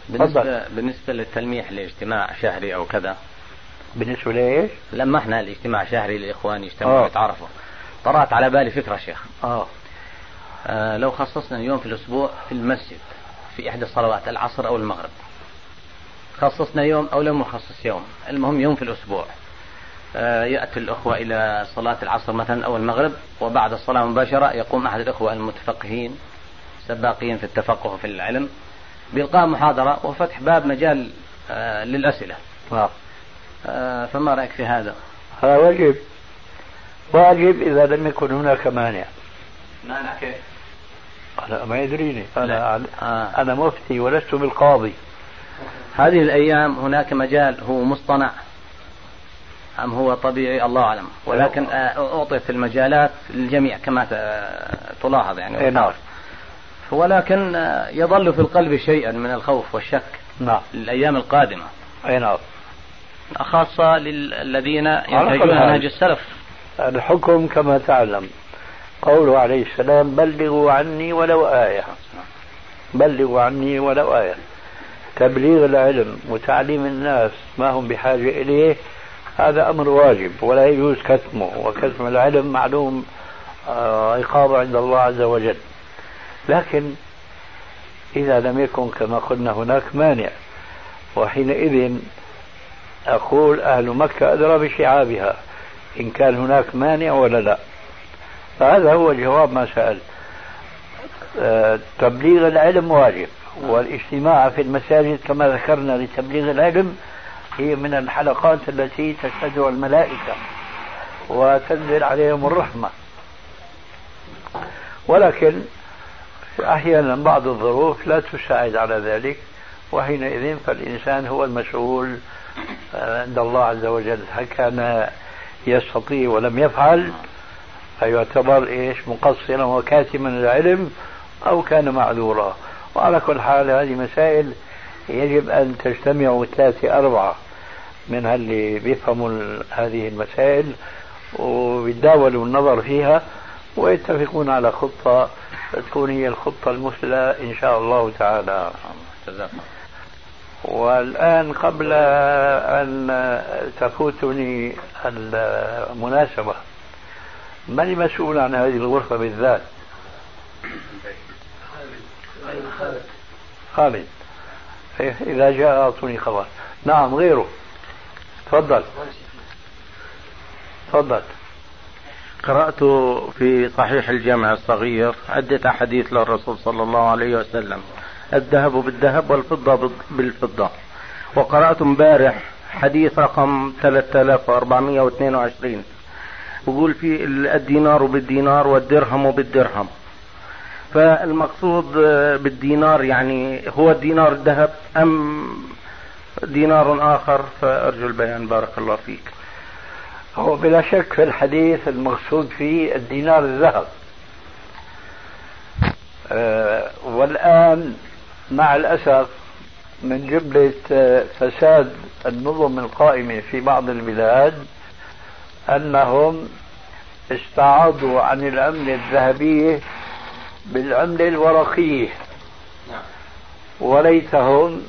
بالنسبة, بالنسبة للتلميح لاجتماع شهري أو كذا. بالنسبة لإيش؟ لما إحنا الاجتماع شهري للإخوان يجتمعوا ويتعرفوا. طرأت على بالي فكرة شيخ. آه. آه لو خصصنا يوم في الأسبوع في المسجد في إحدى الصلوات العصر أو المغرب. خصصنا يوم أو لم نخصص يوم المهم يوم في الأسبوع آه يأتي الأخوة إلى صلاة العصر مثلا أو المغرب وبعد الصلاة مباشرة يقوم أحد الأخوة المتفقهين سباقين في التفقه في العلم بإلقاء محاضرة وفتح باب مجال آه للأسئلة آه. آه فما رأيك في هذا؟ هذا واجب واجب إذا لم يكن هناك مانع مانع كيف؟ أنا ما يدريني أنا آه. أنا مفتي ولست بالقاضي هذه الأيام هناك مجال هو مصطنع. أم هو طبيعي؟ الله أعلم. ولكن أعطيت المجالات للجميع كما تلاحظ يعني إيه، نعم. ولكن يظل في القلب شيئا من الخوف والشك نعم. للأيام القادمة. أي نعم. خاصة للذين ينتهجون نهج السلف. الحكم كما تعلم. قوله عليه السلام بلغوا عني ولو آية. بلغوا عني ولو آية. تبليغ العلم وتعليم الناس ما هم بحاجة إليه هذا أمر واجب ولا يجوز كتمه وكتم العلم معلوم آه، عقابه عند الله عز وجل. لكن إذا لم يكن كما قلنا هناك مانع وحينئذ أقول أهل مكة أدرى بشعابها إن كان هناك مانع ولا لا. فهذا هو جواب ما سأل. آه، تبليغ العلم واجب. والاجتماع في المساجد كما ذكرنا لتبليغ العلم هي من الحلقات التي تشهدها الملائكة وتنزل عليهم الرحمة. ولكن أحيانا بعض الظروف لا تساعد على ذلك وحينئذ فالإنسان هو المسؤول آه، عند الله عز وجل. هل كان يستطيع ولم يفعل؟ فيعتبر إيش؟ مقصرا وكاتما العلم أو كان معذورا. وعلى كل حال هذه مسائل يجب أن تجتمع ثلاثة أربعة من اللي بيفهموا هذه المسائل ويتداولوا النظر فيها ويتفقون على خطة تكون هي الخطة المثلى إن شاء الله تعالى. والآن قبل أن تفوتني المناسبة من المسؤول عن هذه الغرفة بالذات؟ خالد. إذا جاء أعطوني خبر. نعم غيره. تفضل. تفضل. قرأت في صحيح الجامع الصغير عدة أحاديث للرسول صلى الله عليه وسلم. الذهب بالذهب والفضة بالفضة. وقرأت امبارح حديث رقم 3422 بقول في الدينار بالدينار والدرهم بالدرهم. فالمقصود بالدينار يعني هو الدينار الذهب أم دينار آخر؟ فأرجو البيان بارك الله فيك. هو بلا شك في الحديث المقصود فيه الدينار الذهب. أه والآن مع الأسف من جملة آه، فساد النظم القائمة في بعض البلاد أنهم استعاضوا عن العملة الذهبية بالعملة الورقية وليتهم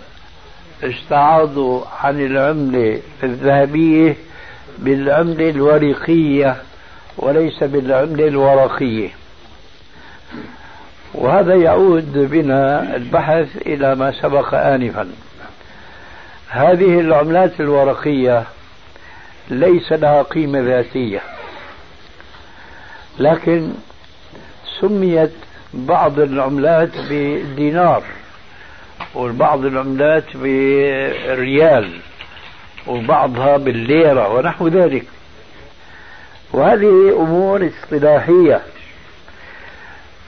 استعاضوا عن العملة الذهبية بالعملة الورقية وليس بالعملة الورقية وهذا يعود بنا البحث إلى ما سبق آنفا. هذه العملات الورقية ليس لها قيمة ذاتية لكن سميت بعض العملات بدينار وبعض العملات بالريال وبعضها بالليرة ونحو ذلك. وهذه أمور اصطلاحية.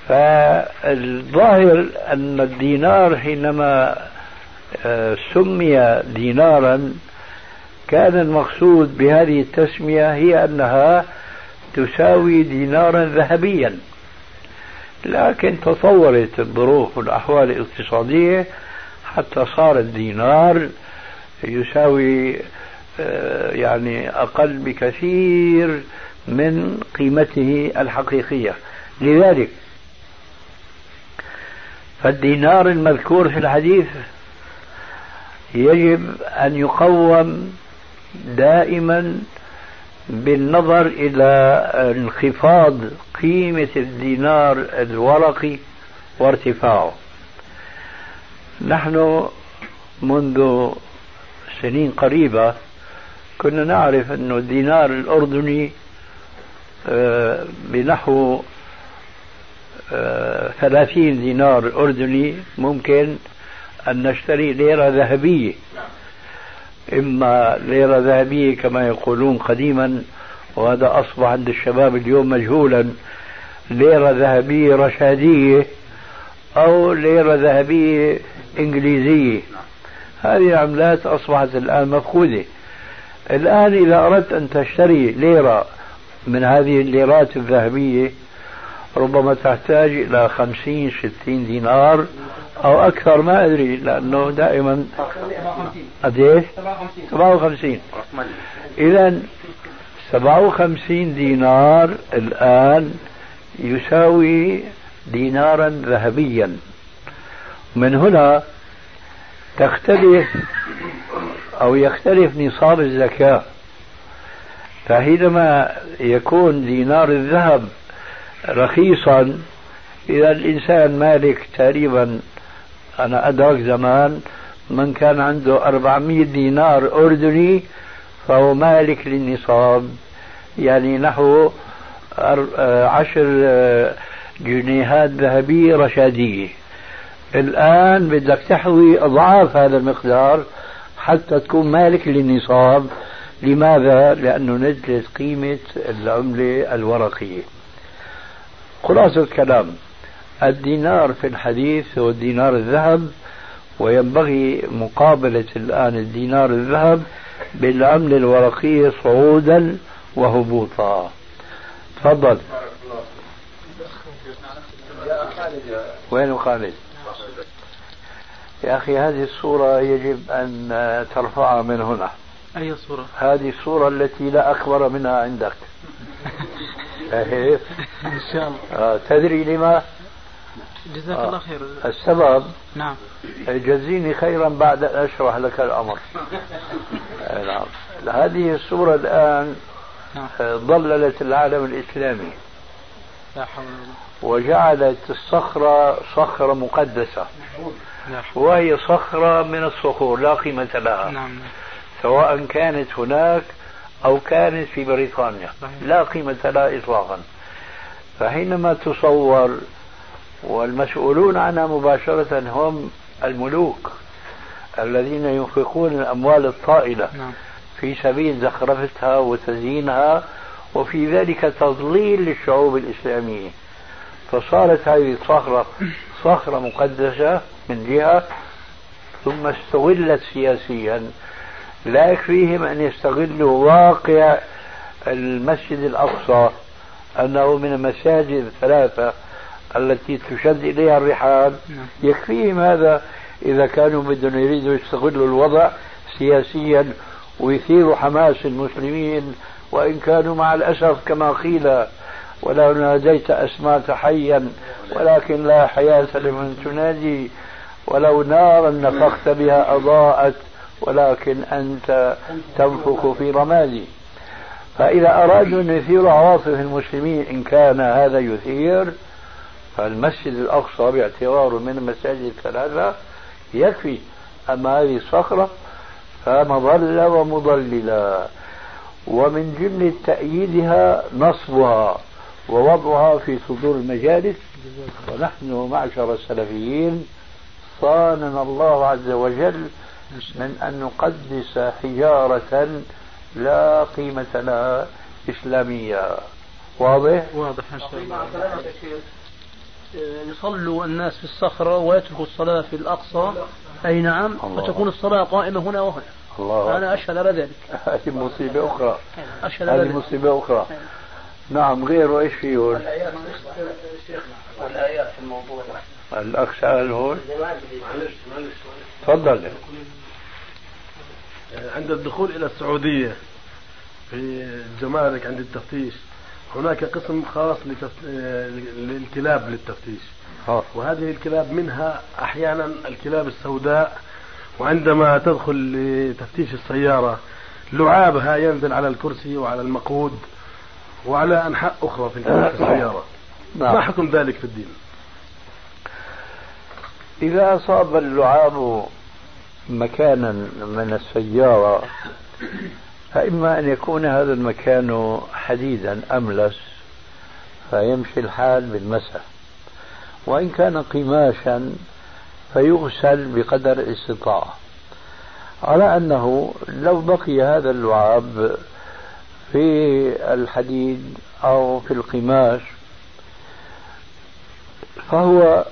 فالظاهر أن الدينار حينما آه، سمي دينارا كان المقصود بهذه التسمية هي أنها تساوي دينارا ذهبيا. لكن تطورت الظروف والأحوال الاقتصادية حتى صار الدينار يساوي آه، يعني أقل بكثير من قيمته الحقيقية. لذلك فالدينار المذكور في الحديث يجب أن يقوم دائما بالنظر إلى انخفاض قيمة الدينار الورقي وارتفاعه. نحن منذ سنين قريبة كنا نعرف أن الدينار الأردني آه، بنحو آه، ثلاثين دينار أردني ممكن أن نشتري ليرة ذهبية. إما ليرة ذهبية كما يقولون قديما وهذا أصبح عند الشباب اليوم مجهولا. ليرة ذهبية رشادية أو ليرة ذهبية إنجليزية هذه العملات أصبحت الآن مفقودة. الآن إذا أردت أن تشتري ليرة من هذه الليرات الذهبية ربما تحتاج إلى خمسين ستين دينار أو أكثر ما أدري لأنه دائما قديش؟ 57 إذا 57 دينار الآن يساوي دينارا ذهبيا. من هنا تختلف أو يختلف نصاب الزكاة. فحينما يكون دينار الذهب رخيصا إذا الإنسان مالك تقريبا أنا أدرك زمان من كان عنده 400 دينار أردني فهو مالك للنصاب. يعني نحو عشر جنيهات ذهبية رشادية. الآن بدك تحوي أضعاف هذا المقدار حتى تكون مالك للنصاب. لماذا؟ لأنه نزلت قيمة العملة الورقية. خلاصة الكلام. الدينار في الحديث هو الدينار الذهب وينبغي مقابلة الآن الدينار الذهب بالعملة الورقية صعودا وهبوطا. تفضل. وين خالد؟ يا أخي هذه الصورة يجب أن ترفعها من هنا. أي صورة؟ هذه الصورة التي لا أكبر منها عندك. إن شاء الله. آه تدري لما؟ جزاك آه. الله خير. السبب نعم. جزيني خيرا بعد أن أشرح لك الأمر. آه، نعم. هذه الصورة الآن نعم. آه، ضللت العالم الإسلامي. لا حول وجعلت الصخرة صخرة مقدسة. وهي صخرة من الصخور لا قيمة لها. نعم. سواء كانت هناك أو كانت في بريطانيا. لا قيمة لها إطلاقا. فحينما تصور والمسؤولون عنها مباشرة هم الملوك الذين ينفقون الأموال الطائلة نعم. في سبيل زخرفتها وتزيينها وفي ذلك تضليل للشعوب الإسلامية فصارت هذه الصخرة صخرة مقدسة من جهة ثم استغلت سياسيا لا يكفيهم أن يستغلوا واقع المسجد الأقصى أنه من المساجد الثلاثة التي تشد إليها الرحال نعم. يكفيهم هذا إذا كانوا بدهم يريدوا يستغلوا الوضع سياسيا ويثيروا حماس المسلمين. وإن كانوا مع الأسف كما قيل ولو ناديت أسماء حيا ولكن لا حياة لمن تنادي. ولو نارا نفخت بها أضاءت ولكن أنت تنفخ في رمادي. فإذا أرادوا أن يثيروا عواطف المسلمين إن كان هذا يثير فالمسجد الأقصى باعتباره من المساجد الثلاثة يكفي أما هذه الصخرة فمظلة ومضللة ومن جملة تأييدها نصبها ووضعها في صدور المجالس ونحن معشر السلفيين صاننا الله عز وجل من أن نقدس حجارة لا قيمة لها إسلامية. واضح؟ واضح إن شاء الله. يصلوا الناس في الصخرة ويتركوا الصلاة في الأقصى. أي نعم. فتكون الصلاة قائمة هنا وهنا. الله. أنا أشهد على ذلك. هذه مصيبة أخرى. أشهد على هذه ذلك. مصيبة أخرى. نعم غيره إيش فيه هون؟ والآيات في الموضوع الأخ سأل هون؟ تفضل. عند الدخول إلى السعودية في الجمارك عند التفتيش هناك قسم خاص لتف... للكلاب للتفتيش ها. وهذه الكلاب منها أحيانا الكلاب السوداء وعندما تدخل لتفتيش السيارة لعابها ينزل على الكرسي وعلى المقود وعلى أنحاء أخرى في السيارة نعم. ما حكم ذلك في الدين إذا أصاب اللعاب مكانا من السيارة فإما أن يكون هذا المكان حديدا أملس فيمشي الحال بالمسح وإن كان قماشا فيغسل بقدر الاستطاعة على أنه لو بقي هذا اللعاب في الحديد أو في القماش فهو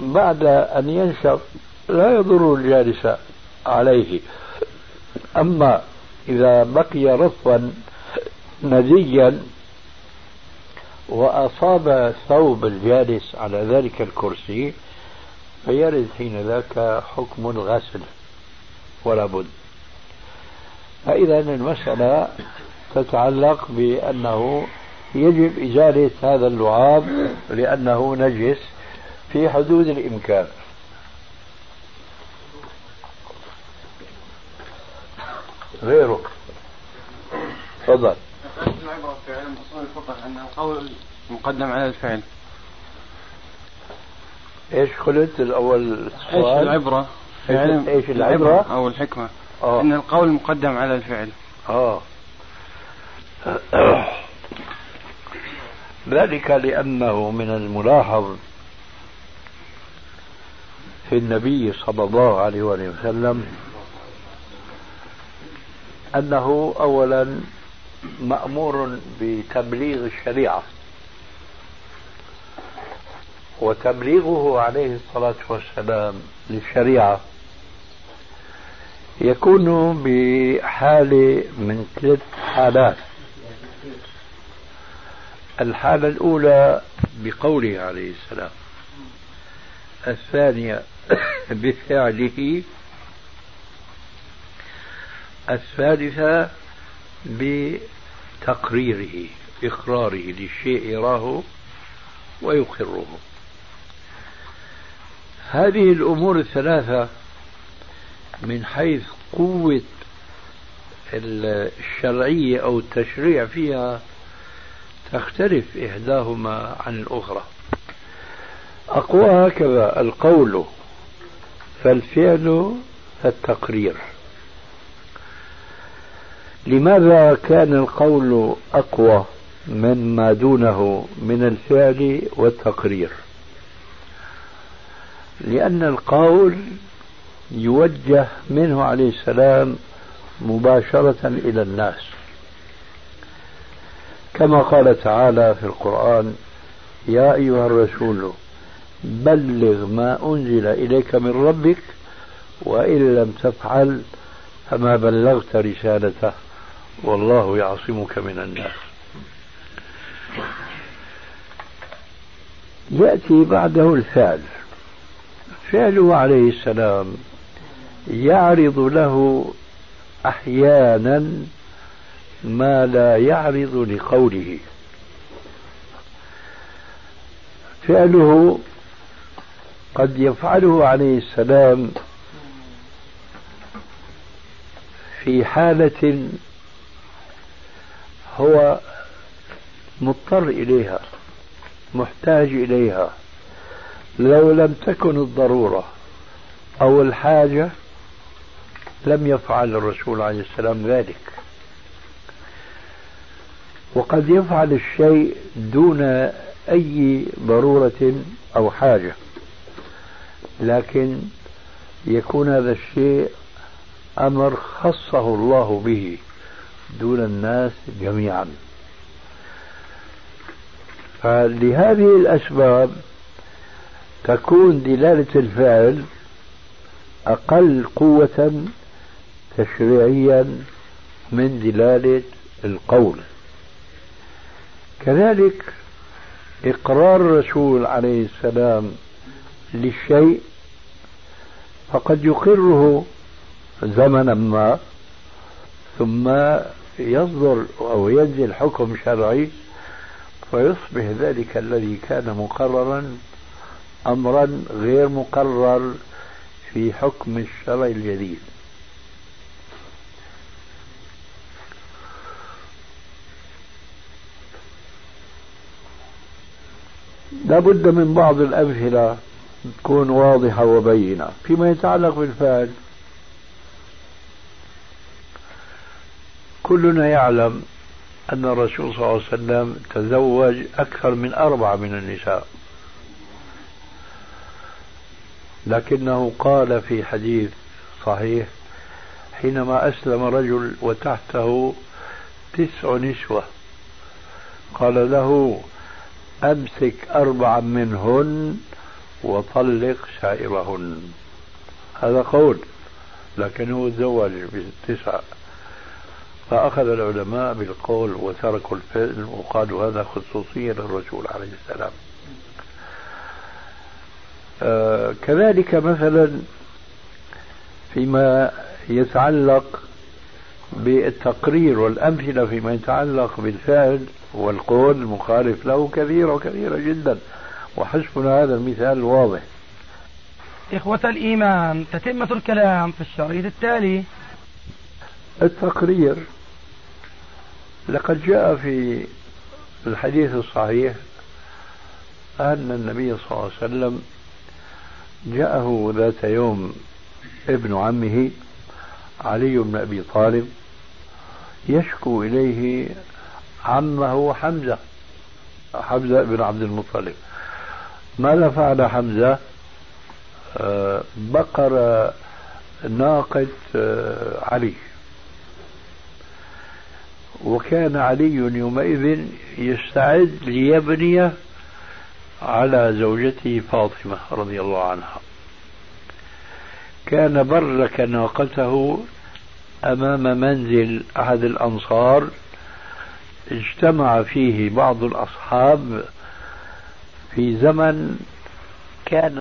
بعد أن ينشف لا يضر الجالس عليه. أما إذا بقي رطبا نديا وأصاب ثوب الجالس على ذلك الكرسي فيرد حين ذاك حكم الغسل ولا بد. فإذا المسألة تتعلق بأنه يجب إزالة هذا اللعاب لأنه نجس في حدود الإمكان. غيره. تفضل. العبرة في علم أصول الفقه أنه قول مقدم على الفعل. إيش قلت؟ الأول إيش العبرة؟ في علم إيش العبرة؟ أو الحكمة. آه. أن القول مقدم على الفعل. آه. ذلك لأنه من الملاحظ في النبي صلى الله عليه وسلم أنه أولا مأمور بتبليغ الشريعة. وتبليغه عليه الصلاة والسلام للشريعة يكون بحالة من ثلاث حالات. الحالة الأولى بقوله عليه السلام الثانية بفعله الثالثة بتقريره إقراره للشيء يراه ويقره. هذه الأمور الثلاثة من حيث قوة الشرعية أو التشريع فيها تختلف إحداهما عن الأخرى. أقوى هكذا القول فالفعل فالتقرير لماذا كان القول أقوى مما دونه من الفعل والتقرير؟ لأن القول يوجه منه عليه السلام مباشرة إلى الناس. كما قال تعالى في القرآن يا أيها الرسول بلغ ما أنزل إليك من ربك وإن لم تفعل فما بلغت رسالته. والله يعصمك من الناس يأتي بعده الفعل. فعله عليه السلام يعرض له أحيانا ما لا يعرض لقوله. فعله قد يفعله عليه السلام في حالة هو مضطر إليها محتاج إليها. لو لم تكن الضرورة أو الحاجة لم يفعل الرسول عليه السلام ذلك. وقد يفعل الشيء دون أي ضرورة أو حاجة. لكن يكون هذا الشيء أمر خصه الله به. دون الناس جميعا. فلهذه الأسباب تكون دلالة الفعل أقل قوة تشريعيا من دلالة القول. كذلك إقرار الرسول عليه السلام للشيء فقد يقره زمنا ما ثم يصدر أو ينزل حكم شرعي فيصبح ذلك الذي كان مقررا أمرا غير مقرر في حكم الشرع الجديد. لابد من بعض الأمثلة تكون واضحة وبينة فيما يتعلق بالفعل. كلنا يعلم أن الرسول صلى الله عليه وسلم تزوج أكثر من أربعة من النساء. لكنه قال في حديث صحيح حينما أسلم رجل وتحته تسع نسوة قال له أمسك أربعا منهن وطلق سائرهن. هذا قول لكنه تزوج بتسعة فأخذ العلماء بالقول وتركوا الفعل وقالوا هذا خصوصية للرسول عليه السلام. آه كذلك مثلا فيما يتعلق بالتقرير والأمثلة فيما يتعلق بالفعل والقول المخالف له كثيرة وكثيرة جدا. وحسبنا هذا المثال الواضح إخوة الإيمان تتمة الكلام في الشريط التالي. التقرير لقد جاء في الحديث الصحيح أن النبي صلى الله عليه وسلم جاءه ذات يوم ابن عمه علي بن أبي طالب يشكو إليه عمه حمزة حمزة بن عبد المطلب. ماذا فعل حمزة؟ آه، بقر ناقة آه، علي. وكان علي يومئذ يستعد ليبني على زوجته فاطمة رضي الله عنها. كان برك ناقته أمام منزل أحد الأنصار. اجتمع فيه بعض الأصحاب في زمن كان